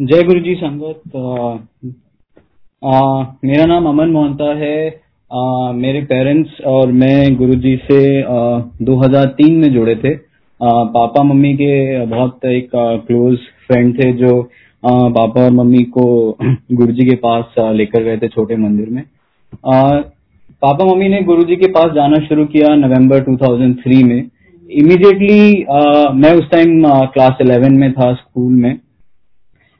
जय गुरु जी संगत। मेरा नाम अमन मोहंता है। आ, मेरे पेरेंट्स और मैं गुरु जी से आ, 2003 में जुड़े थे। आ, पापा मम्मी के बहुत एक क्लोज फ्रेंड थे जो आ, पापा और मम्मी को गुरु जी के पास लेकर गए थे छोटे मंदिर में। आ, पापा मम्मी ने गुरु जी के पास जाना शुरू किया नवंबर 2003 में। इमीडिएटली मैं उस टाइम क्लास 11 में था स्कूल में।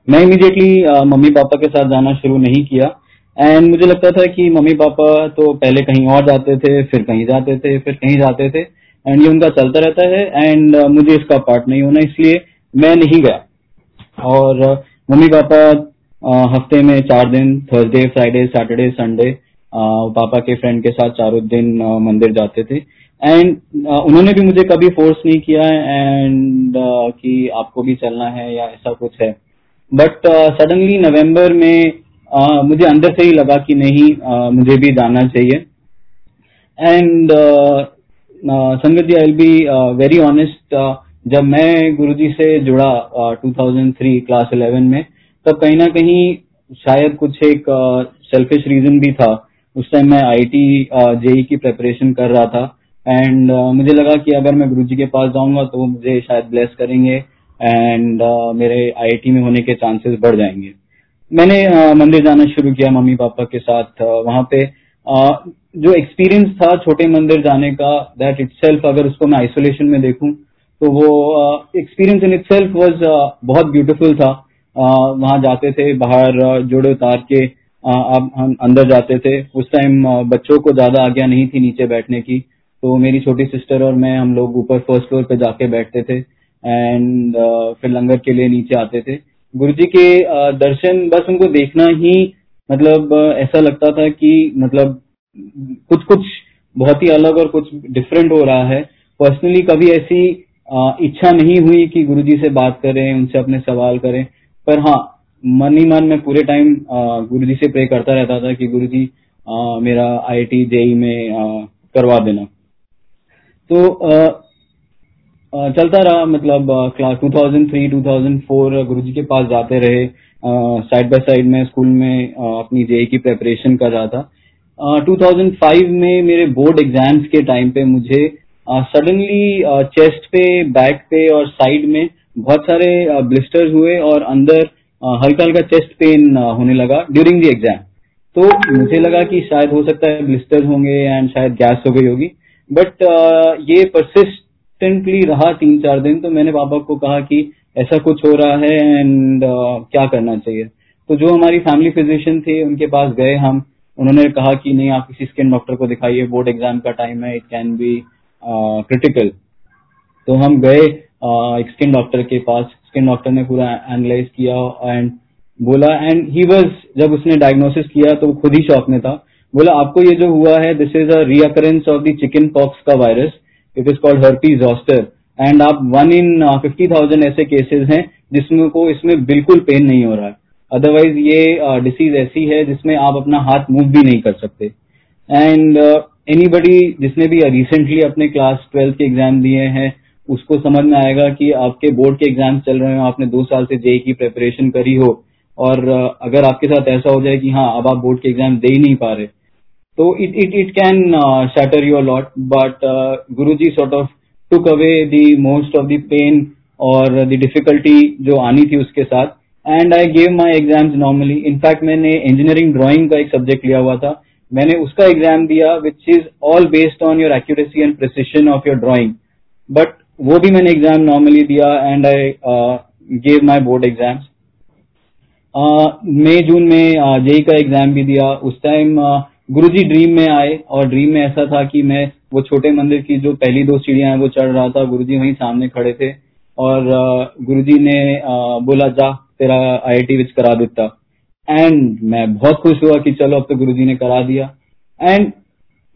मैं इमीडिएटली मम्मी पापा के साथ जाना शुरू नहीं किया। एंड मुझे लगता था कि मम्मी पापा तो पहले कहीं और जाते थे फिर कहीं जाते थे फिर कहीं जाते थे। एंड ये उनका चलता रहता है। एंड uh, मुझे इसका पार्ट नहीं होना इसलिए मैं नहीं गया। और uh, मम्मी पापा uh, हफ़्ते में चार दिन थर्सडे फ्राइडे सैटरडे संडे पापा के फ्रेंड के साथ चारों दिन uh, मंदिर जाते थे। एंड uh, उन्होंने भी मुझे कभी फोर्स नहीं किया। एंड uh, कि आपको भी चलना है या ऐसा कुछ है। बट सडनली नवंबर में uh, मुझे अंदर से ही लगा कि नहीं uh, मुझे भी जाना चाहिए। And Sangat ji I be very honest जब मैं गुरुजी से जुड़ा uh, 2003 क्लास 11 में तब कहीं ना कहीं शायद कुछ एक सेल्फिश uh, रीजन भी था। उस टाइम मैं आईटी जेई uh, की प्रिपरेशन कर रहा था। एंड uh, मुझे लगा कि अगर मैं गुरुजी के पास जाऊँगा तो वो मुझे शायद ब्लेस करेंगे। एंड uh, मेरे आईआईटी में होने के चांसेस बढ़ जाएँगे। मैंने uh, मंदिर जाना शुरू किया मम्मी पापा के साथ uh, वहाँ पे। Uh, जो एक्सपीरियंस था छोटे मंदिर जाने का दैट इट अगर उसको मैं आइसोलेशन में देखूँ तो वो experience in itself was बहुत ब्यूटीफुल था। Uh, वहाँ जाते थे बाहर uh, जोड़े उतार के आप हम अंदर जाते थे। उस टाइम uh, बच्चों को ज़्यादा आज्ञा नहीं थी नीचे बैठने की। तो मेरी छोटी सिस्टर और मैं हम लोग ऊपर फ़र्स्ट फ्लोर पे जाके बैठते थे। एंड uh, फिर लंगर के लिए नीचे आते थे। गुरु जी के uh, दर्शन बस उनको देखना ही मतलब uh, ऐसा लगता था कि मतलब कुछ कुछ बहुत ही अलग और कुछ डिफरेंट हो रहा है। पर्सनली कभी ऐसी इच्छा नहीं हुई कि गुरु जी से बात करें उनसे अपने सवाल करें। पर हाँ मन ही मन में पूरे टाइम गुरु जी से प्रे करता रहता था कि गुरु जी मेरा आईआईटी जेई में करवा देना। तो चलता रहा मतलब क्लास 2003 2004 गुरुजी के पास जाते रहे। साइड बाय साइड में स्कूल में अपनी जेई की प्रेपरेशन कर रहा था। 2005 में मेरे बोर्ड एग्ज़ाम्स के टाइम पे मुझे सडनली चेस्ट पे बैक पे और साइड में बहुत सारे ब्लिस्टर्स हुए और अंदर हल्का हल्का चेस्ट पेन होने लगा ड्यूरिंग द एग्ज़ाम तो मुझे लगा कि शायद हो सकता है ब्लिस्टर्स होंगे एंड शायद गैस हो गई होगी। बट ये परसिस्ट कंसिस्टेंटली रहा तीन चार दिन तो मैंने पापा को कहा कि ऐसा कुछ हो रहा है एंड uh, क्या करना चाहिए। तो जो हमारी फैमिली फिजिशियन थे उनके पास गए हम। उन्होंने कहा कि नहीं आप किसी स्किन डॉक्टर को दिखाइए बोर्ड एग्ज़ाम का टाइम है इट कैन बी क्रिटिकल तो हम गए uh, एक स्किन डॉक्टर के पास। स्किन डॉक्टर ने पूरा एनालाइज किया एंड बोला एंड ही वॉज़ जब उसने डायग्नोसिस किया तो खुद ही शॉक में था। बोला आपको ये जो हुआ है this is a recurrence of the chicken pox का virus it is called herpes zoster and आप वन इन फिफ्टी थाउज़ेंड ऐसे केसेस हैं जिसमें को इसमें बिल्कुल पेन नहीं हो रहा है। अदरवाइज़ ये डिसीज uh, ऐसी है जिसमें आप अपना हाथ मूव भी नहीं कर सकते। एंड एनी बडी जिसने भी रिसेंटली अपने क्लास ट्वेल्थ के एग्ज़ाम दिए हैं उसको समझ में आएगा कि आपके बोर्ड के एग्ज़ाम चल रहे हो आपने दो साल से जेई की प्रेपरेशन करी हो। और uh, अगर आपके साथ ऐसा हो जाए कि हाँ अब आप बोर्ड के एग्ज़ाम दे ही नहीं पा रहे So it, it, it can uh, shatter you a lot, but uh, Guruji sort of took away the most of the pain or the difficulty जो आनी थी उसके साथ and I gave my exams normally in fact मैंने engineering drawing का एक subject लिया हुआ था। मैंने उसका एग्ज़ाम दिया which is all based on your accuracy and precision of your drawing but वो भी मैंने एग्ज़ाम नॉर्मली दिया and I gave my board exams May June में जेई का एग्ज़ाम भी दिया। उस टाइम uh, गुरुजी ड्रीम में आए और ड्रीम में ऐसा था कि मैं वो छोटे मंदिर की जो पहली दो सीढ़ियाँ हैं, वो चढ़ रहा था। गुरुजी वहीं सामने खड़े थे और गुरुजी ने बोला, जा, तेरा आईआईटी विच करा देता। एंड मैं बहुत खुश हुआ कि चलो, अब तो गुरुजी ने करा दिया। एंड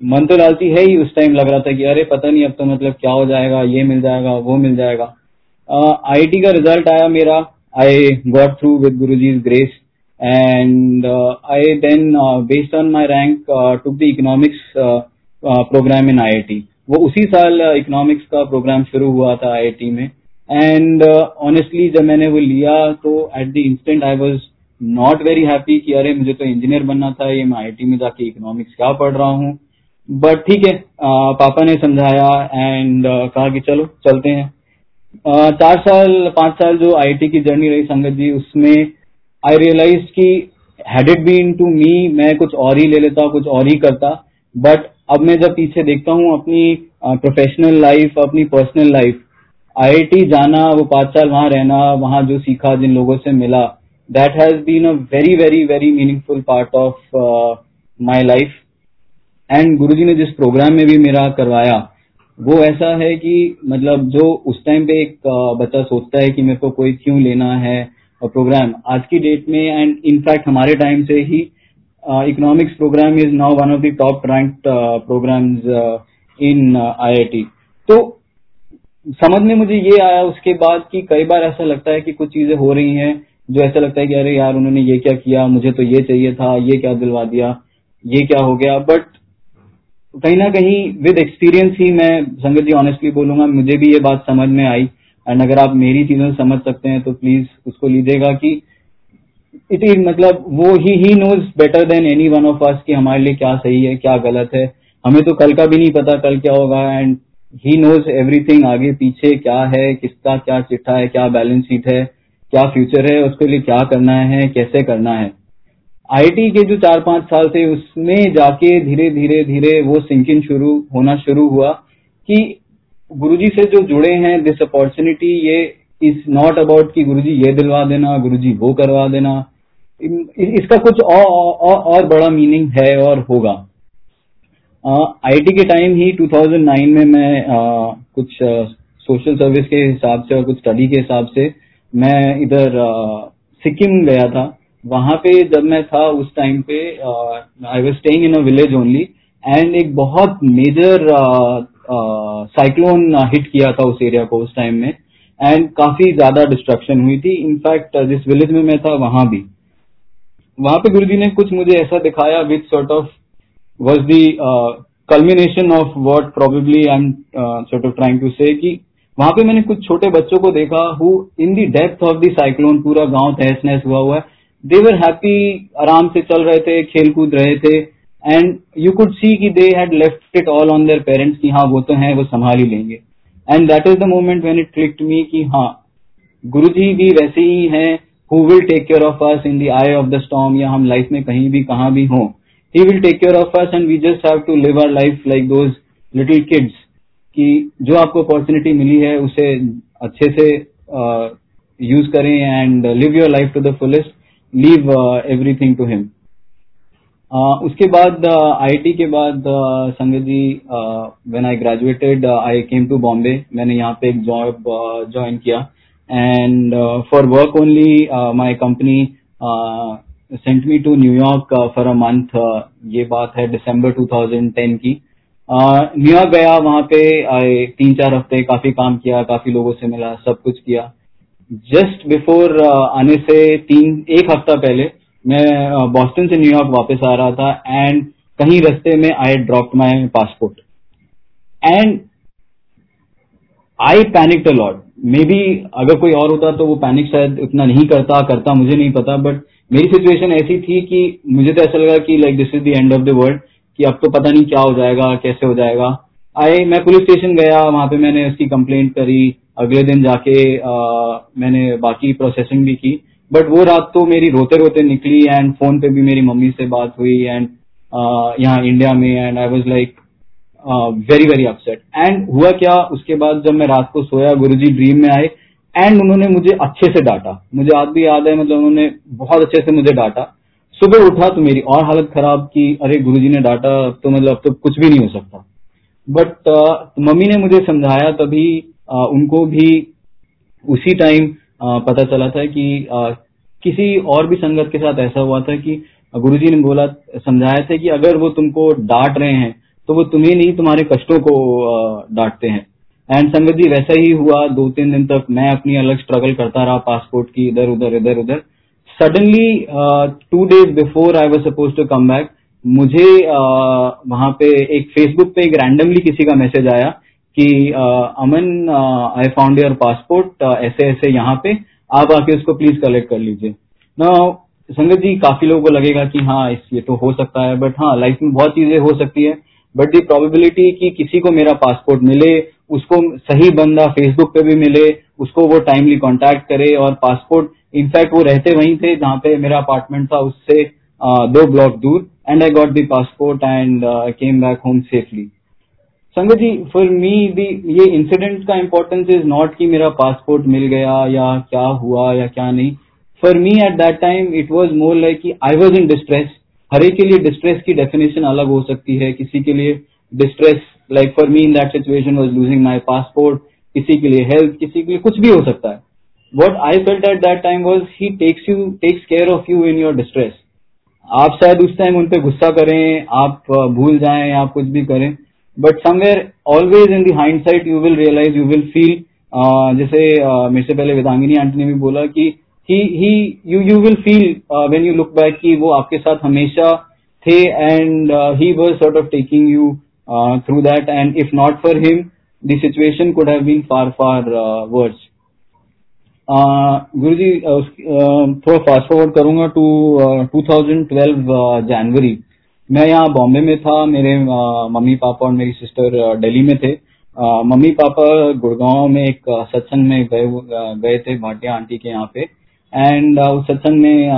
मन तो डालती है ही उस टाइम लग रहा था कि अरे, पता नहीं अब तो मतलब क्या हो जाएगा, ये मिल जाएगा, वो मिल जाएगा। आईआईटी का रिज़ल्ट आया मेरा। आई got through with Guru ji grace and uh, I then uh, based on my rank uh, took the economics program in IIT. वो उसी साल इकोनॉमिक्स का प्रोग्राम शुरू हुआ था आईआईटी में। एंड ऑनेस्टली जब मैंने वो लिया तो at the instant I was not very happy कि अरे मुझे तो इंजीनियर बनना था ये मैं आईटी में जाके इकोनॉमिक्स क्या पढ़ रहा हूँ? बट ठीक है पापा ने समझाया एंड कहा कि चलो चलते हैं। चार साल पाँच साल जो आईटी की जर्नी रही संगत जी उसमें आई रियलाइज़ कि had it been to me मैं कुछ और ही ले लेता, कुछ और ही करता। बट अब मैं जब पीछे देखता हूँ अपनी प्रोफेशनल लाइफ अपनी पर्सनल लाइफ आईआईटी जाना, वो पाँच साल वहाँ रहना, वहाँ जो सीखा, जिन लोगों से मिला that has been a very very very meaningful part of my life and Guruji ने जिस प्रोग्राम में भी मेरा करवाया, वो ऐसा है कि मतलब जो उस टाइम पे एक बच्चा सोचता है कि मेरे को कोई क्यों लेना है प्रोग्राम आज की डेट में एंड इनफैक्ट हमारे टाइम से ही economics programme is now one of the top ranked programmes in IIT तो समझ में मुझे ये आया उसके बाद कि कई बार ऐसा लगता है कि कुछ चीज़ें हो रही हैं, जो ऐसा लगता है कि अरे यार, उन्होंने ये क्या किया, मुझे तो ये चाहिए था, ये क्या दिलवा दिया, ये क्या हो गया। बट कहीं ना कहीं विद एक्सपीरियंस ही मैं, संगत जी ऑनेस्टली बोलूँगा, मुझे भी ये बात समझ में आई। एंड अगर आप मेरी चीज़ों समझ सकते हैं तो प्लीज़ उसको लीजिएगा कि इट इज़ मतलब वो ही he knows better than any one of us कि हमारे लिए क्या सही है, क्या गलत है। हमें तो कल का भी नहीं पता कल क्या होगा एंड ही नोज़ एवरीथिंग आगे पीछे क्या है, किसका क्या चिट्ठा है, क्या बैलेंस शीट है, क्या फ्यूचर है, उसके लिए क्या करना है, कैसे करना है। आईटी के जो चार पाँच साल थे, उसमें जाके धीरे धीरे धीरे वो सिंकिंग शुरू होना शुरू हुआ कि गुरुजी से जो जुड़े हैं दिस अपॉर्चुनिटी ये इज़ नॉट अबाउट कि गुरुजी ये दिलवा देना गुरुजी वो करवा देना। इसका कुछ और, और, और बड़ा मीनिंग है और होगा। आईटी के टाइम ही 2009 में मैं आ, कुछ सोशल सर्विस के हिसाब से और कुछ स्टडी के हिसाब से मैं इधर सिक्किम गया था। वहाँ पे जब मैं था उस टाइम पे I was staying in a village only and एक बहुत मेजर साइक्लोन हिट किया था उस एरिया को उस टाइम में। एंड काफ़ी ज़्यादा डिस्ट्रक्शन हुई थी। इनफैक्ट जिस विलेज में मैं था, वहाँ भी। वहाँ पे गुरुजी ने कुछ मुझे ऐसा दिखाया with sort of was the culmination of what probably I am sort of trying to say कि वहाँ पे मैंने कुछ छोटे बच्चों को देखा who in the depth of the cyclone पूरा गाँव तहस नहस हुआ हुआ है। देवर हैप्पी आराम से चल रहे थे खेल कूद रहे थे। एंड यू कुड सी कि they had left it all on their parents कि हाँ वो तो हैं वो संभाल ही लेंगे। And that is the moment when it clicked me कि हाँ गुरु जी भी वैसे ही हैं who will take care of us in the eye of the storm या हम लाइफ में कहीं भी कहाँ भी हों। He will take care of us and we just have to live our life like those little kids कि जो आपको अपॉर्चुनिटी मिली है उसे अच्छे से यूज़ uh, करें and live your life to the fullest leave everything to him उसके बाद आईआईटी uh, के बाद uh, Sangat ji when I graduated I came to Bombay मैंने यहाँ पे एक जॉब ज्वाइन किया. And for work only my company sent me to New York for a month ये बात है दिसंबर 2010 की. न्यूयॉर्क uh, गया वहाँ पे आए तीन चार हफ़्ते काफ़ी काम किया काफ़ी लोगों से मिला सब कुछ किया. जस्ट बिफोर uh, आने से तीन एक हफ़्ता पहले मैं बॉस्टन से न्यूयॉर्क वापस आ रहा था एंड कहीं रस्ते में I drop my passport and I panic a lot maybe अगर कोई और होता तो वो पैनिक शायद उतना नहीं करता करता मुझे नहीं पता बट मेरी सिचुएशन ऐसी थी कि मुझे तो ऐसा लगा कि like this is the end of the world कि अब तो पता नहीं क्या हो जाएगा कैसे हो जाएगा। आई मैं पुलिस स्टेशन गया वहाँ पे मैंने उसकी कंप्लेंट करी। अगले दिन जाके आ, मैंने बाकी प्रोसेसिंग भी की। बट वो रात तो मेरी रोते रोते निकली एंड फ़ोन पे भी मेरी मम्मी से बात हुई एंड यहाँ इंडिया में and I was like very very upset and हुआ क्या? उसके बाद जब मैं रात को सोया गुरुजी ड्रीम में आए एंड उन्होंने मुझे अच्छे से डांटा। मुझे आज भी याद है मतलब उन्होंने बहुत अच्छे से मुझे डांटा। सुबह उठा तो मेरी और हालत खराब की अरे गुरुजी ने डांटा तो मतलब अब तो कुछ भी नहीं हो सकता। बट uh, मम्मी ने मुझे समझाया तभी uh, उनको भी उसी टाइम पता चला था कि किसी और भी संगत के साथ ऐसा हुआ था कि गुरुजी ने बोला समझाया था कि अगर वो तुमको डांट रहे हैं तो वो तुम्हें नहीं तुम्हारे कष्टों को डांटते हैं। एंड संगत जी वैसा ही हुआ। दो तीन दिन तक मैं अपनी अलग स्ट्रगल करता रहा पासपोर्ट की इधर उधर इधर उधर suddenly two days before I was suppose to come back मुझे uh, वहाँ पे एक फेसबुक पे एक रैंडमली किसी का मैसेज आया कि Aman I found your passport ऐसे ऐसे यहाँ पे, आप आके उसको प्लीज़ कलेक्ट कर लीजिए। ना संगत जी, काफ़ी लोगों को लगेगा कि हाँ इस, ये तो हो सकता है बट हाँ लाइफ में बहुत चीज़ें हो सकती है। बट दी प्रोबेबिलिटी कि किसी को मेरा पासपोर्ट मिले, उसको सही बंदा फेसबुक पे भी मिले, उसको वो टाइमली कांटेक्ट करे और पासपोर्ट इनफैक्ट वो रहते वहीं थे जहाँ पे मेरा अपार्टमेंट था, उससे दो ब्लॉक दूर and I got the passport and came back home safely Sangat ji for मी दी ये इंसिडेंट का इम्पोर्टेंस इज़ नॉट कि मेरा पासपोर्ट मिल गया या क्या हुआ या क्या नहीं। For me at that time it was more like I was in distress हर एक के लिए डिस्ट्रेस की डेफिनेशन अलग हो सकती है। किसी के लिए distress like for me in that situation was losing my passport किसी के लिए हेल्थ किसी के लिए कुछ भी हो सकता है। What I felt at that time was he takes you takes care of you in your distress आप शायद उस टाइम उन पर गुस्सा करें, आप भूल जाएँ, आप कुछ भी करें। But somewhere always in the hindsight you will realise you will feel जैसे uh, मेरे से पहले वेदांगिनी आंटी ने भी बोला कि he you you will feel when you look back कि वो आपके साथ हमेशा थे and he was sort of taking you through that and if not for him the situation could have been far far worse Guru ji थोड़ा fast forward करूँगा to two thousand twelve जनवरी मैं यहाँ बॉम्बे में था, मेरे मम्मी पापा और मेरी सिस्टर दिल्ली में थे। मम्मी पापा गुड़गांव में एक सत्संग में गए गए थे, भाटिया आंटी के यहाँ पे। एंड उस सत्संग में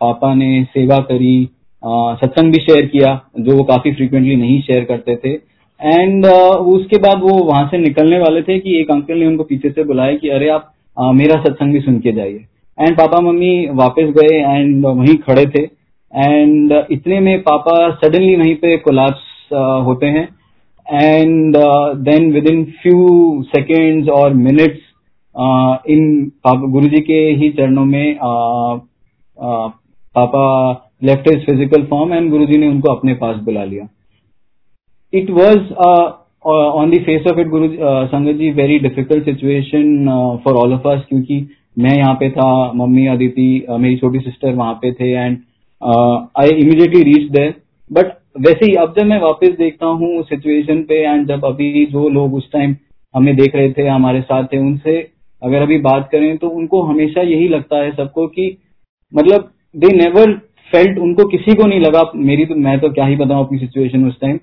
पापा ने सेवा करी सत्संग भी शेयर किया, जो वो काफ़ी फ्रिक्वेंटली नहीं शेयर करते थे। एंड उसके बाद वो वहाँ से निकलने वाले थे कि एक अंकल ने उनको पीछे से बुलाया कि, अरे आप मेरा सत्संग भी सुन के जाइए। एंड पापा, मम्मी वापस गए एंड वहीं खड़े थे। एंड इतने में पापा सडनली वहीं पे कोलाप्स होते हैं। And then within few seconds और मिनट्स इन गुरु जी के ही चरणों में uh, uh, पापा left his physical form and Guru ji ने उनको अपने पास बुला लिया। It was on the face of it Guru Sangat ji very difficult situation for all of us क्योंकि मैं यहाँ पे था मम्मी अदिति uh, मेरी छोटी सिस्टर वहाँ पे थे and I immediately reach there but वैसे ही, अब जब मैं वापस देखता हूँ सिचुएशन पे एंड जब अभी जो लोग उस टाइम हमें देख रहे थे, हमारे साथ थे, उनसे अगर अभी बात करें तो उनको हमेशा यही लगता है सबको कि मतलब दे नेवर फेल्ट उनको किसी को नहीं लगा। मेरी तो मैं तो क्या ही बताऊँ अपनी सिचुएशन उस टाइम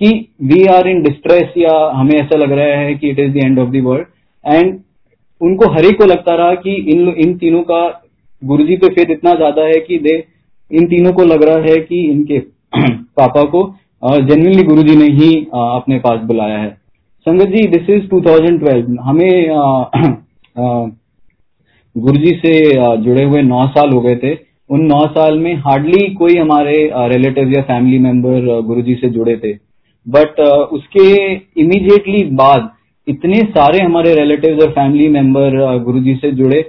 कि वी आर इन डिस्ट्रेस या हमें ऐसा लग रहा है कि it is the end of the world and उनको हर एक को लगता रहा कि इन इन तीनों का गुरुजी पे फेथ इतना ज़्यादा है कि दे इन तीनों को लग रहा है कि इनके पापा को जेनविनली गुरु जी ने ही अपने पास बुलाया है। संगत जी दिस इज़ 2012 हमें गुरु जी से जुड़े हुए नौ साल हो गए थे। उन नौ साल में हार्डली कोई हमारे रिलेटिव या फैमिली मेंबर गुरु जी से जुड़े थे। बट उसके इमीडिएटली बाद इतने सारे हमारे रिलेटिव और फैमिली मेंबर गुरु जी से जुड़े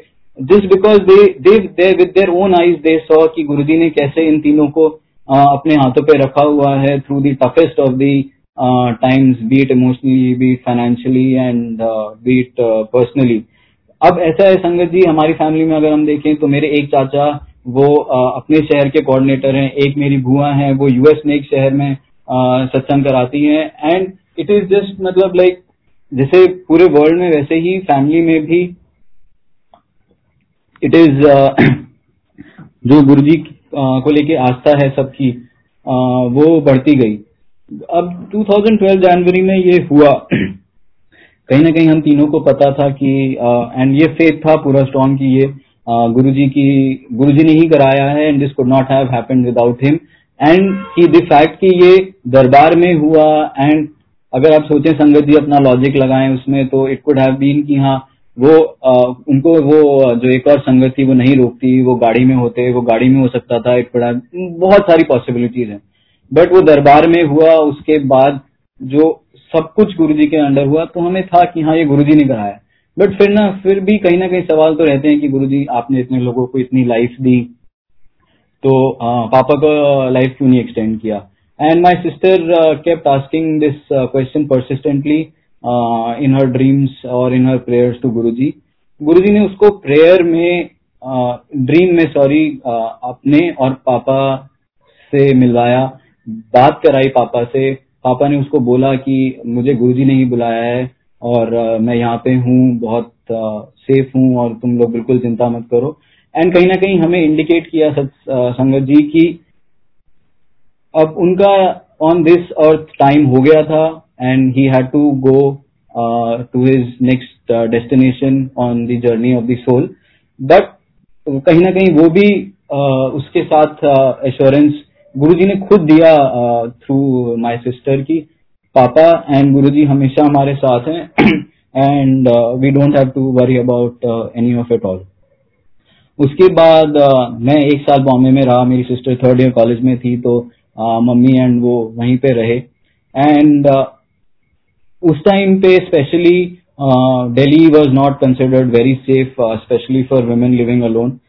this because they they with their own eyes they saw कि गुरुजी ने कैसे इन तीनों को uh, अपने हाथों पे रखा हुआ है through the toughest of the times beat emotionally beat financially and beat personally अब ऐसा है संगत जी हमारी फैमिली में अगर हम देखें तो मेरे एक चाचा वो uh, अपने शहर के कोऑर्डिनेटर हैं। एक मेरी बुआ है वो यूएस में एक शहर में uh, सत्संग कराती हैं। एंड इट इज़ जस्ट मतलब लाइक जैसे पूरे वर्ल्ड में वैसे ही फैमिली में भी इट इज़ uh, जो गुरु जी को लेके आस्था है सबकी वो बढ़ती गई। अब 2012 जनवरी में ये हुआ। कहीं ना कहीं हम तीनों को पता था कि एंड ये फेथ था पूरा स्ट्रॉन्ग कि ये गुरु जी की गुरु जी ने ही कराया है and this could not have happened without him and की द फैक्ट कि ये दरबार में हुआ एंड अगर आप सोचें संगत जी अपना लॉजिक लगाएँ उसमें तो इट कुड हैव बीन कि हाँ वो आ, उनको वो जो एक और संगत थी वो नहीं रोकती वो गाड़ी में होते वो गाड़ी में हो सकता था एक बड़ा बहुत सारी पॉसिबिलिटीज हैं। बट वो दरबार में हुआ उसके बाद जो सब कुछ गुरु जी के अंडर हुआ तो हमें था कि हाँ ये गुरु जी ने कराया। बट फिर ना फिर भी कहीं ना कहीं सवाल तो रहते हैं कि गुरु जी आपने इतने लोगों को इतनी लाइफ दी तो आ, पापा का लाइफ क्यों नहीं एक्सटेंड किया? And my sister kept asking this question persistently in her dreams और इन हर प्रेयर्स टू गुरु जी गुरु जी ने उसको प्रेयर में ड्रीम में सॉरी अपने और पापा से मिलवाया बात कराई पापा से पापा ने उसको बोला कि मुझे गुरु जी ने ही बुलाया है और मैं यहाँ पे हूँ बहुत सेफ़ हूँ और तुम लोग बिल्कुल चिंता मत करो एंड कहीं ना कहीं हमें इंडिकेट किया सत, संगत जी की अब उनका ऑन दिस अर्थ टाइम हो गया था and he had to go to his next destination on the journey of the soul but कहीं ना कहीं वो भी uh, उसके साथ एश्योरेंस uh, गुरु जी ने खुद दिया थ्रू माय सिस्टर की पापा एंड गुरु जी हमेशा हमारे साथ हैं and we don't have to worry about any of it all उसके बाद uh, मैं एक साल बॉम्बे में रहा मेरी सिस्टर थर्ड ईयर कॉलेज में थी तो uh, मम्मी एंड वो वहीं पे रहे. एंड uh, उस टाइम पे specially Delhi was not considered very safe specially for women living alone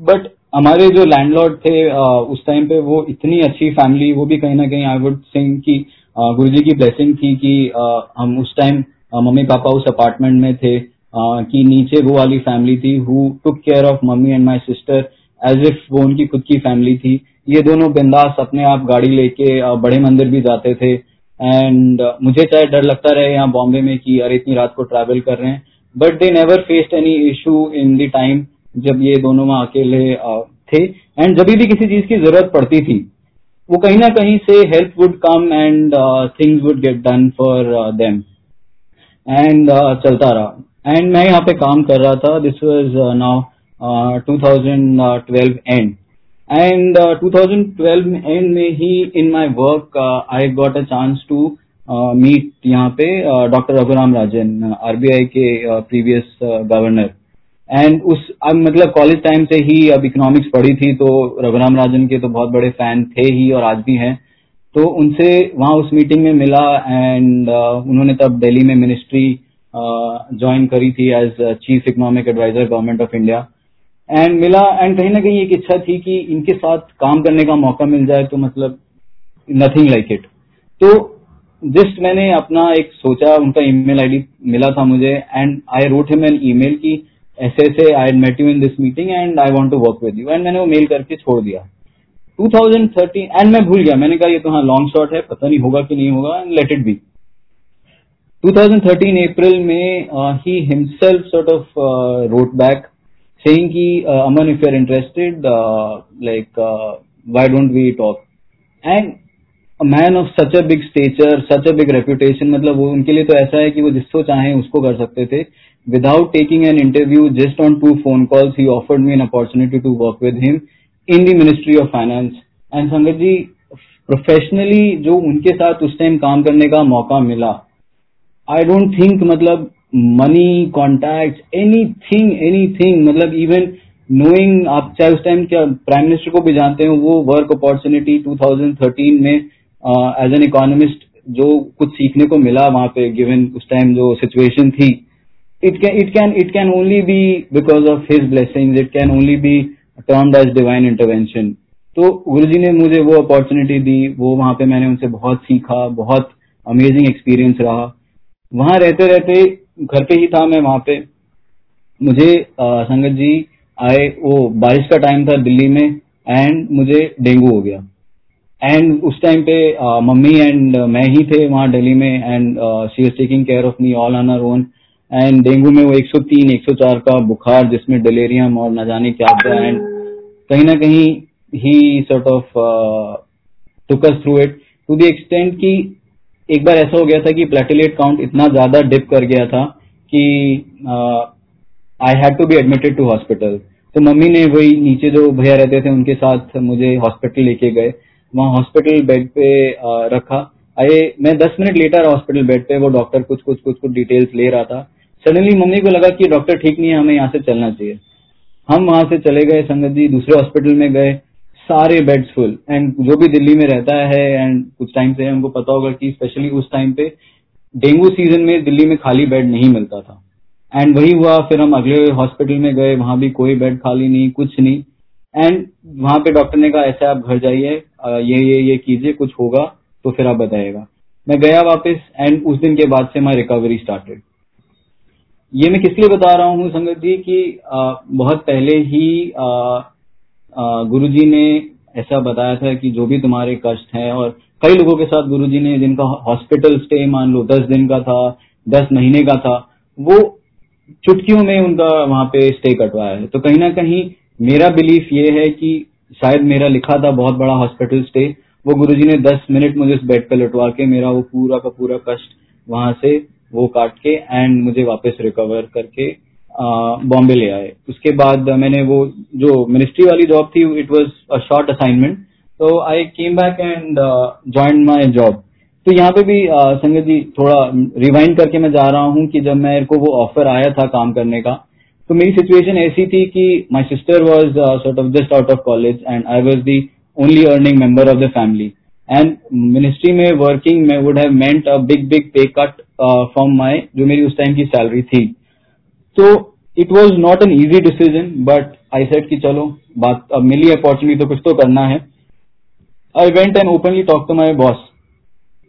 but हमारे जो लैंडलॉर्ड थे uh, उस टाइम पे वो इतनी अच्छी फैमिली वो भी कहीं ना कहीं आई वुड सिंग की uh, गुरु जी की ब्लेसिंग थी कि uh, हम उस टाइम मम्मी पापा उस अपार्टमेंट में थे कि नीचे वो वाली फैमिली थी who took care of mummy and my sister as if वो उनकी खुद की फैमिली थी। ये दोनों बिंदास अपने आप गाड़ी लेके बड़े मंदिर भी जाते थे। एंड मुझे चाहे डर लगता रहे यहाँ बॉम्बे में कि अरे इतनी रात को ट्रैवल कर रहे हैं। But they never faced any issue in the time जब ये दोनों वहाँ अकेले थे। एंड जब भी किसी चीज़ की ज़रूरत पड़ती थी, वो कहीं ना कहीं से help would come and things would get done for them and चलता रहा। एंड मैं यहाँ पे काम कर रहा था। This was now 2012 and and 2012 and में ही in my work I got a chance to meet यहाँ पे डॉक्टर रघुराम राजन आरबीआई के प्रीवियस गवर्नर एंड उस अब मतलब कॉलेज टाइम से ही अब इकोनॉमिक्स पढ़ी थी तो रघुराम राजन के तो बहुत बड़े फ़ैन थे ही और आज भी हैं। तो उनसे वहाँ उस मीटिंग में मिला एंड uh, उन्होंने तब दिल्ली में मिनिस्ट्री ज्वाइन uh, करी थी as chief economic adviser government of India and मिला एंड कहीं ना कहीं एक इच्छा थी कि इनके साथ काम करने का मौका मिल जाए तो मतलब नथिंग लाइक इट तो जस्ट मैंने अपना एक सोचा, उनका ईमेल आईडी मिला था मुझे and I wrote him an email की ऐसे ऐसे I had met you in this meeting and I want to work with you and मैंने वो मेल करके छोड़ दिया। 2013 एंड मैं भूल गया। मैंने कहा, ये तो हाँ लॉन्ग शॉट है, पता नहीं होगा कि नहीं होगा एंड लेट इट बी 2013 अप्रैल में he himself sort of wrote back saying कि Aman if you are interested like why don't we talk and man of such a big stature such a big reputation मतलब वो उनके लिए तो ऐसा है कि वो जिसको चाहे उसको कर सकते थे Without taking an interview, just on two phone calls, he offered me an opportunity to work with him in the Ministry of Finance. And संगत जी प्रोफेशनली जो उनके साथ उस टाइम काम करने का मौका मिला आई डोंट थिंक मतलब money contact anything anything मतलब इवन नोइंग आप चाहे उस टाइम क्या प्राइम मिनिस्टर को भी जानते हो, वो वर्क अपॉर्चुनिटी 2013 में एज एन इकोनॉमिस्ट जो कुछ सीखने को मिला वहाँ पे गिवन उस टाइम जो सिचुएशन थी it can it can it can only be because of his blessings, it can only be termed as divine intervention. तो गुरु जी ने मुझे वो अपॉर्चुनिटी दी, वो वहाँ पे मैंने उनसे बहुत सीखा, बहुत अमेजिंग एक्सपीरियंस रहा। वहाँ रहते रहते घर पे ही था मैं वहाँ पे। मुझे संगत जी आए, वो बारिश का टाइम था दिल्ली में एंड मुझे डेंगू हो गया। एंड उस टाइम पे मम्मी एंड मैं ही थे वहाँ दिल्ली में and she is taking care of me all on own and dengue में वो 103 104 का बुखार जिसमें डलेरियम और न जाने क्या था एंड कहीं ना कहीं he sort of took us through it to the extent कि एक बार ऐसा हो गया था कि प्लेटिलेट काउंट इतना ज़्यादा डिप कर गया था कि I had to be admitted to hospital तो मम्मी ने वही नीचे जो भैया रहते थे उनके साथ मुझे हॉस्पिटल लेके गए। वहाँ हॉस्पिटल बेड पे uh, रखा। अरे मैं दस मिनट लेटर हॉस्पिटल बेड पे वो डॉक्टर कुछ कुछ कुछ कुछ डिटेल्स ले रहा था। सडनली मम्मी को लगा कि डॉक्टर ठीक नहीं है हमें यहाँ से चलना चाहिए। हम वहाँ से चले गए संगत जी दूसरे हॉस्पिटल में गए। सारे बेड्स फुल एंड जो भी दिल्ली में रहता है एंड कुछ टाइम से हमको पता होगा कि स्पेशली उस टाइम पे डेंगू सीज़न में दिल्ली में खाली बेड नहीं मिलता था. एंड वही हुआ फिर हम अगले हॉस्पिटल में गए वहाँ भी कोई बेड खाली नहीं कुछ नहीं. एंड वहाँ पे डॉक्टर ने कहा ऐसे आप घर जाइए ये ये ये कीजिए कुछ होगा तो फिर आप बताइएगा. मैं गया वापस एंड उस दिन के बाद से माई रिकवरी स्टार्टेड ये मैं किस लिए बता रहा हूँ संगत जी कि आ, बहुत पहले ही गुरु जी ने ऐसा बताया था कि जो भी तुम्हारे कष्ट हैं और कई लोगों के साथ गुरु जी ने जिनका हॉस्पिटल स्टे मान लो दस दिन का था, दस महीने का था, वो चुटकियों में उनका वहाँ पे स्टे कटवाया है। तो कहीं ना कहीं मेरा बिलीफ ये है कि शायद मेरा लिखा था बहुत बड़ा हॉस्पिटल स्टे वो गुरुजी ने दस मिनट मुझे उस बेड पे लटवा के मेरा वो पूरा का पूरा कष्ट वहाँ से वो काट के एंड मुझे वापस रिकवर करके बॉम्बे ले आए। उसके बाद मैंने वो, जो मिनिस्ट्री वाली जॉब थी it was a short assignment तो I came back and join my job तो यहाँ पे भी संगत जी, थोड़ा रिवाइंड करके मैं जा रहा हूँ कि जब मेरे को वो ऑफ़र आया था काम करने का तो मेरी सिचुएशन ऐसी थी कि my sister was sort of just out of college and I was the only earning member of the family and ministry में वर्किंग में would have meant a big big pay cut from my जो मेरी उस time की salary थी। तो it was not an easy decision but I said कि चलो, बात अब मिली अपॉर्चुनिटी तो कुछ तो करना है। I went and openly talk to my boss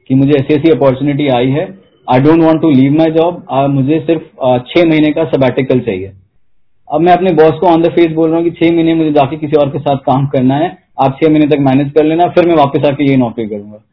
कि मुझे ऐसी ऐसी अपॉर्चुनिटी आई है। I don't want to leave my job मुझे सिर्फ़ छह महीने का सबैटिकल चाहिए। अब मैं अपने बॉस को ऑन द फेस बोल रहा हूँ कि छह महीने मुझे जाके किसी और के साथ काम करना है। आप छह महीने तक मैनेज कर लेना, फिर मैं वापस आके ये नौकरी करूँगा।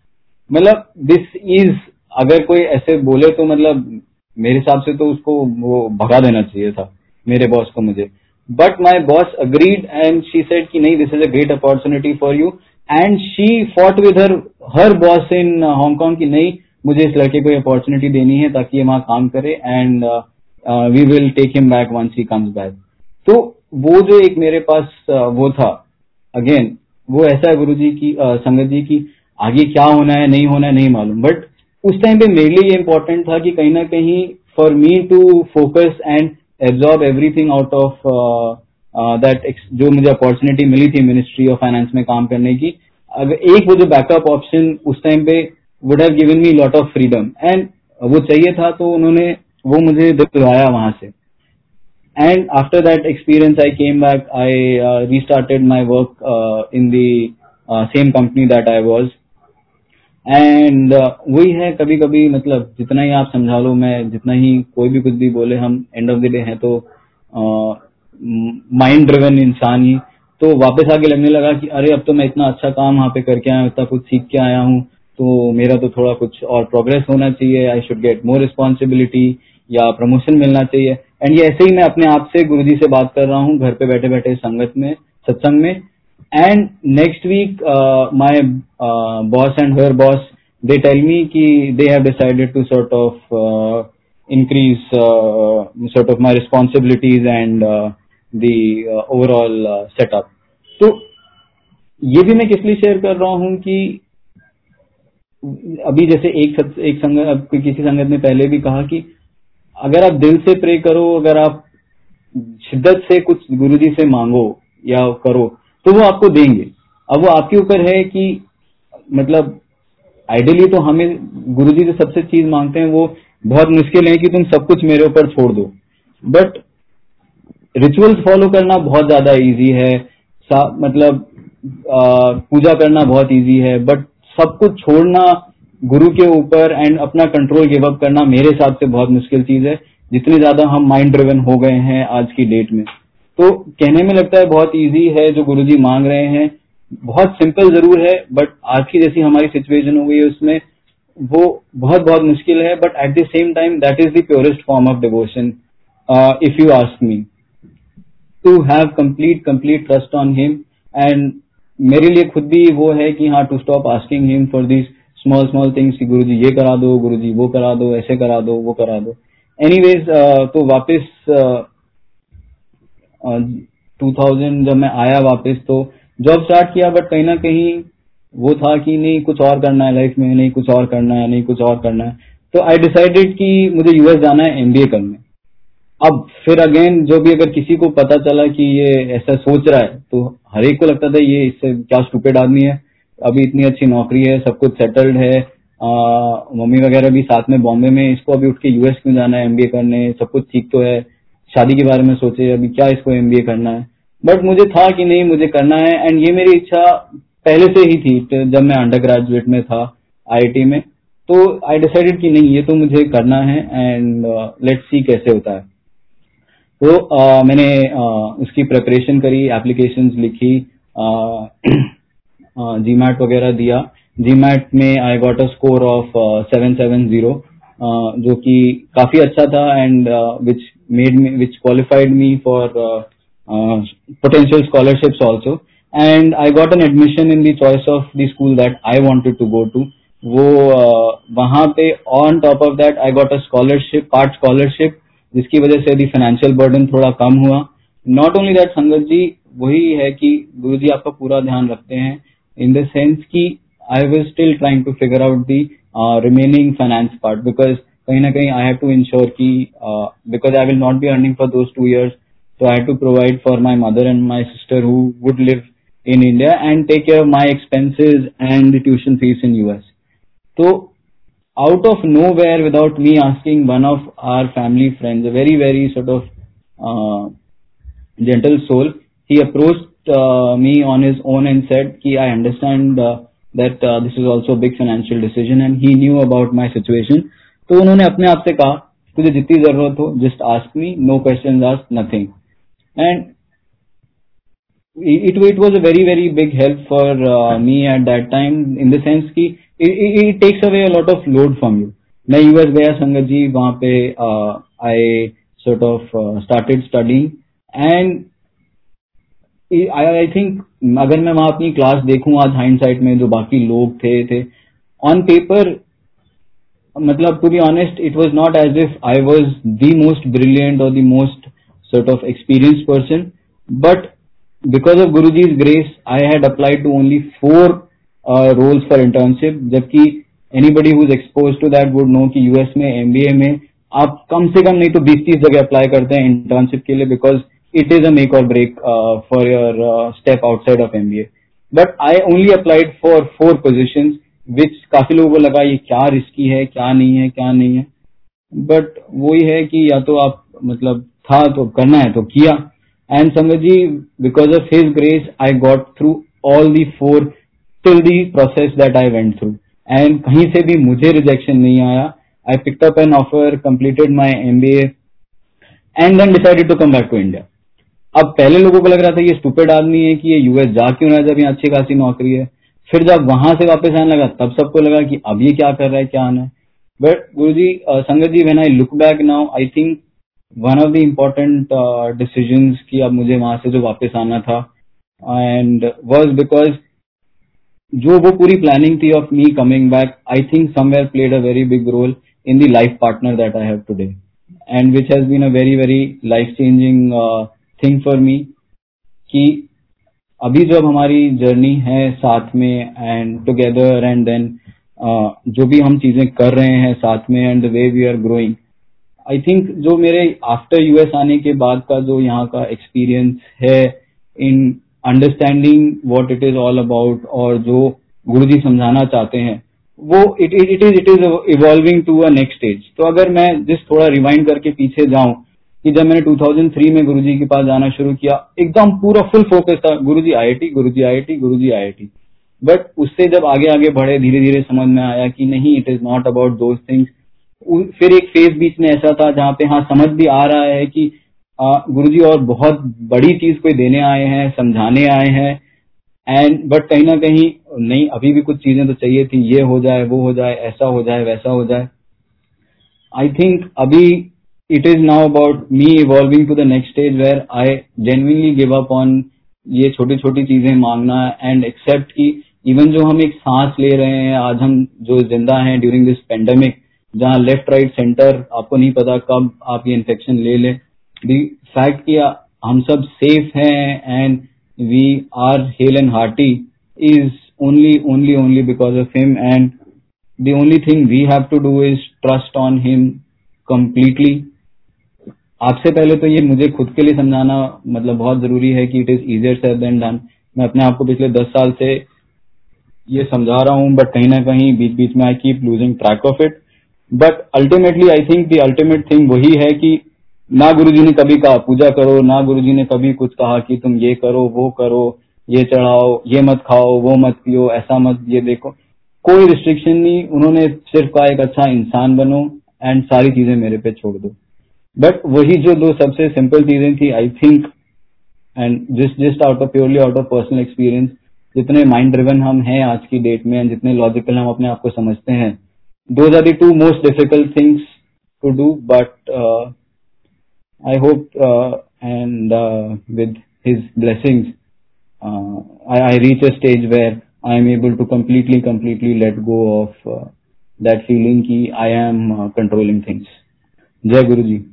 मतलब दिस इज़ अगर कोई ऐसे बोले तो मतलब मेरे हिसाब से तो उसको वो भगा देना चाहिए था मेरे बॉस को मुझे। But my boss agreed and she said कि नहीं this is a great opportunity for you and she fought with her her boss in Hong Kong की नहीं मुझे इस लड़के को अपॉर्चुनिटी देनी है ताकि ये वहाँ काम करे and we will take him back once he comes back तो वो जो एक मेरे पास uh, वो था अगेन वो ऐसा है गुरु जी की uh, संगत जी की आगे क्या होना है नहीं होना है नहीं मालूम। बट उस टाइम पे मेरे लिए ये इम्पोर्टेंट था कि कहीं ना कहीं for me to focus and absorb everything out of that जो मुझे अपॉर्चुनिटी मिली थी मिनिस्ट्री ऑफ़ फाइनेंस में काम करने की अगर एक वो जो बैकअप ऑप्शन उस टाइम पे would have given me lot of freedom and वो चाहिए था तो उन्होंने वो मुझे दिलवाया वहाँ से। And after that experience I came back I restarted my work in the same company that I was and वही है कभी कभी मतलब जितना ही आप समझा लो, मैं जितना ही कोई भी कुछ भी बोले, हम एंड ऑफ़ द डे हैं तो माइंड ड्रिवन इंसान ही। तो वापस आके लगने लगा कि, अरे, अब तो मैं इतना अच्छा काम वहाँ पे करके आया इतना कुछ सीख के आया हूँ तो मेरा तो थोड़ा कुछ और प्रोग्रेस होना चाहिए I should get more responsibility या प्रमोशन मिलना चाहिए। एंड ये ऐसे ही मैं अपने आप से गुरु जी से बात कर रहा हूँ, घर पे बैठे बैठे संगत में, सत्संग में। And next week my boss and her boss they tell me की they have decided to sort of increase sort of my responsibilities and the overall setup तो ये भी मैं किस लिए शेयर कर रहा हूँ कि अभी जैसे एक एक संगत किसी संगत ने पहले भी कहा कि अगर आप दिल से प्रे करो, अगर आप शिद्दत से कुछ गुरुजी से मांगो या करो तो वो आपको देंगे। अब वो आपके ऊपर है कि मतलब आइडियली तो हमें गुरु जी जो सबसे चीज़ मांगते हैं, वो बहुत मुश्किल है कि तुम सब कुछ मेरे ऊपर छोड़ दो। बट रिचुअल्स फॉलो करना बहुत ज़्यादा इजी है। मतलब पूजा करना बहुत इजी है। बट सब कुछ छोड़ना गुरु के ऊपर एंड अपना कंट्रोल गिव अप करना मेरे हिसाब से बहुत मुश्किल चीज़ है। जितने ज़्यादा हम माइंड ड्रिवन हो गए हैं आज की डेट में। तो कहने में लगता है बहुत इजी है जो गुरुजी मांग रहे हैं। बहुत सिंपल ज़रूर है बट आज की जैसी हमारी सिचुएशन हो गई है उसमें वो बहुत बहुत मुश्किल है but at the same time that is the purest form of devotion if you ask me to have complete complete trust on him and मेरे लिए खुद भी वो है कि हाँ to stop asking him for this small small things Guru ji ये करा दो गुरु जी वो करा दो ऐसे करा दो वो करा दो। एनीवेज uh, तो वापिस uh, 2000 जब मैं आया वापस तो जॉब स्टार्ट किया बट कहीं ना कहीं वो था कि नहीं, कुछ और करना है लाइफ में, नहीं, कुछ और करना है, नहीं, कुछ और करना है। तो आई डिसाइडेड कि मुझे यूएस जाना है एमबीए करने। अब फिर अगेन जो भी अगर किसी को पता चला कि ये ऐसा सोच रहा है तो हर एक को लगता था, ये इससे क्या स्टूपेड आदमी है। अभी इतनी अच्छी नौकरी है, सब कुछ सेटल्ड है। मम्मी वगैरह भी साथ में बॉम्बे में, इसको अभी उठ के यूएस क्यों जाना है एमबीए करने, सब कुछ ठीक तो है। शादी के बारे में सोचे अभी क्या इसको एमबीए करना है। बट मुझे था कि नहीं मुझे करना है। एंड ये मेरी इच्छा पहले से ही थी जब मैं अंडर ग्रेजुएट में था आईआईटी में। तो आई डिसाइडेड कि नहीं ये तो मुझे करना है। एंड लेट्स सी कैसे होता है। तो uh, मैंने uh, उसकी प्रिपरेशन करी एप्लीकेशंस लिखी जी मैट वगैरह दिया। जी मैट में I got a score of seven seven zero जो कि काफ़ी अच्छा था and which made me which qualified me for potential scholarships also and I got an admission in the choice of the school that I wanted to go to वो वहाँ पे on top of that I got a scholarship part scholarship जिसकी वजह से the financial burden थोड़ा कम हुआ. Not only that संगत जी, वही है कि गुरु जी आपका पूरा ध्यान रखते हैं इन द सेंस कि I will still trying to figure out the remaining finance part because कहीं ना कहीं आई हैव टू इंश्योर की because I will not be earning for those two years so I had to provide for my mother and my sister who would live in India and take care of my expenses and the tuition fees in US. So out of nowhere, without me asking, one of our family friends, a very very sort of uh, gentle soul, he approached uh, me on his own and said, "Ki I understand uh, that uh, this is also a big financial decision," and he knew about my situation. तो उन्होंने अपने आप से कहा तुझे जितनी जरूरत हो just ask me no question ask nothing and it it was a very very big help for uh, me at that time in the sense कि it, it, it takes away a lot of load from you मैं US गया संगत जी वहां पे I sort of uh, started studying and I I think अगर मैं वहाँ अपनी क्लास देखूँ, आज हाइंड में जो बाकी लोग थे थे ऑन पेपर मतलब to be honest it was not as if I was the most brilliant और the most sort of experience person but because of Guru जीज grace I had applied to only four roles for internship जबकि anybody who's exposed to that would know की US में MBA में आप कम से कम नहीं तो बीस तीस जगह अप्लाई करते हैं इंटर्नशिप के लिए because it is a make or break for your step outside of MBA but I only applied for four position which काफ़ी लोगों को लगा ये क्या रिस्की है, क्या नहीं है, क्या नहीं है। बट वही है कि या तो आप मतलब था तो करना है तो किया। And ji because of his grace I got through all the four till the process that I went through and कहीं से भी मुझे रिजेक्शन नहीं आया। I picked up an offer completed my M B and then decided to come back to India अब पहले लोगों को लग रहा था ये स्टूपेड आदमी है कि ये यूएस जा क्यों रहा है जब यहाँ अच्छी खासी नौकरी है। फिर जब वहाँ से वापस आने लगा, तब सबको लगा कि अब ये क्या कर रहा है, क्या आना है। बट गुरु जी संगत जी when I look back now I think one of the important decision कि अब मुझे वहाँ से जो वापस आना था। एंड वॉज़ बिकॉज़ जो वो पूरी प्लानिंग थी of me coming back I think somewhere played a very big role in the life partner that I have today and which has been a very very life changing thing for me कि अभी जब हमारी journey है साथ में and together and then जो भी हम चीज़ें कर रहे हैं साथ में and the way we are growing I think जो मेरे आफ्टर यूएस आने के बाद का जो यहाँ का एक्सपीरियंस है in understanding what it is all about और जो गुरु जी समझाना चाहते हैं, वो it it is it is evolving to a next stage तो अगर मैं जिस थोड़ा रिवाइंड करके पीछे जाऊँ कि जब मैंने 2003 में गुरुजी के पास जाना शुरू किया, एकदम पूरा फुल फोकस था, Guruji IIT Guruji IIT Guruji IIT but उससे जब आगे आगे बढ़े धीरे धीरे समझ में आया कि नहीं it is not about those things फिर एक फ़ेज़ बीच में ऐसा था जहाँ पे हाँ समझ भी आ रहा है कि गुरु जी और बहुत बड़ी चीज़ कोई देने आए हैं, समझाने आए हैं। एंड बट कहीं ना कहीं, नहीं, अभी भी कुछ चीज़ें तो चाहिए थी, ये हो जाए, वो हो जाए, ऐसा हो जाए, वैसा हो जाए। आई थिंक अभी it is now about me evolving to the next stage where I genuinely give up on ये छोटी छोटी चीज़ें मांगना एंड एक्सेप्ट की इवन जो हम एक सांस ले रहे हैं, आज हम जो ज़िंदा हैं ड्यूरिंग दिस पेंडेमिक जहाँ लेफ़्ट राइट सेंटर आपको नहीं पता कब आप ये इन्फेक्शन ले ले। दी फैक्ट कि हम सब सेफ़ हैं and we are hale and hearty is only only only because of him and the only thing we have to do is trust on him completely आपसे पहले तो ये मुझे खुद के लिए समझाना मतलब बहुत ज़रूरी है कि it is easier said than done मैं अपने आप को पिछले दस साल से ये समझा रहा हूँ बट कहीं ना कहीं बीच बीच में I keep losing track of it but ultimately I think the ultimate thing वही है कि ना गुरुजी ने कभी कहा, पूजा करो, ना गुरुजी ने कभी कुछ कहा कि तुम ये करो, वो करो, ये चढ़ाओ, ये मत खाओ, वो मत पियो, ऐसा मत, ये देखो. कोई रिस्ट्रिक्शन नहीं, उन्होंने सिर्फ़ कहा, एक अच्छा इंसान बनो एंड सारी चीज़ें मेरे पे छोड़ दो. बट वही जो दो सबसे सिंपल चीज़ें थी I think and just just out of purely out of personal experience जितने माइंड ड्रिवन हम हैं आज की डेट में एंड जितने लॉजिकल हम अपने आप को समझते हैं दो are the two most difficult things to do but I hope and with his blessings I reach a stage where I am able to completely completely let go of that feeling की I am controlling things जय गुरु जी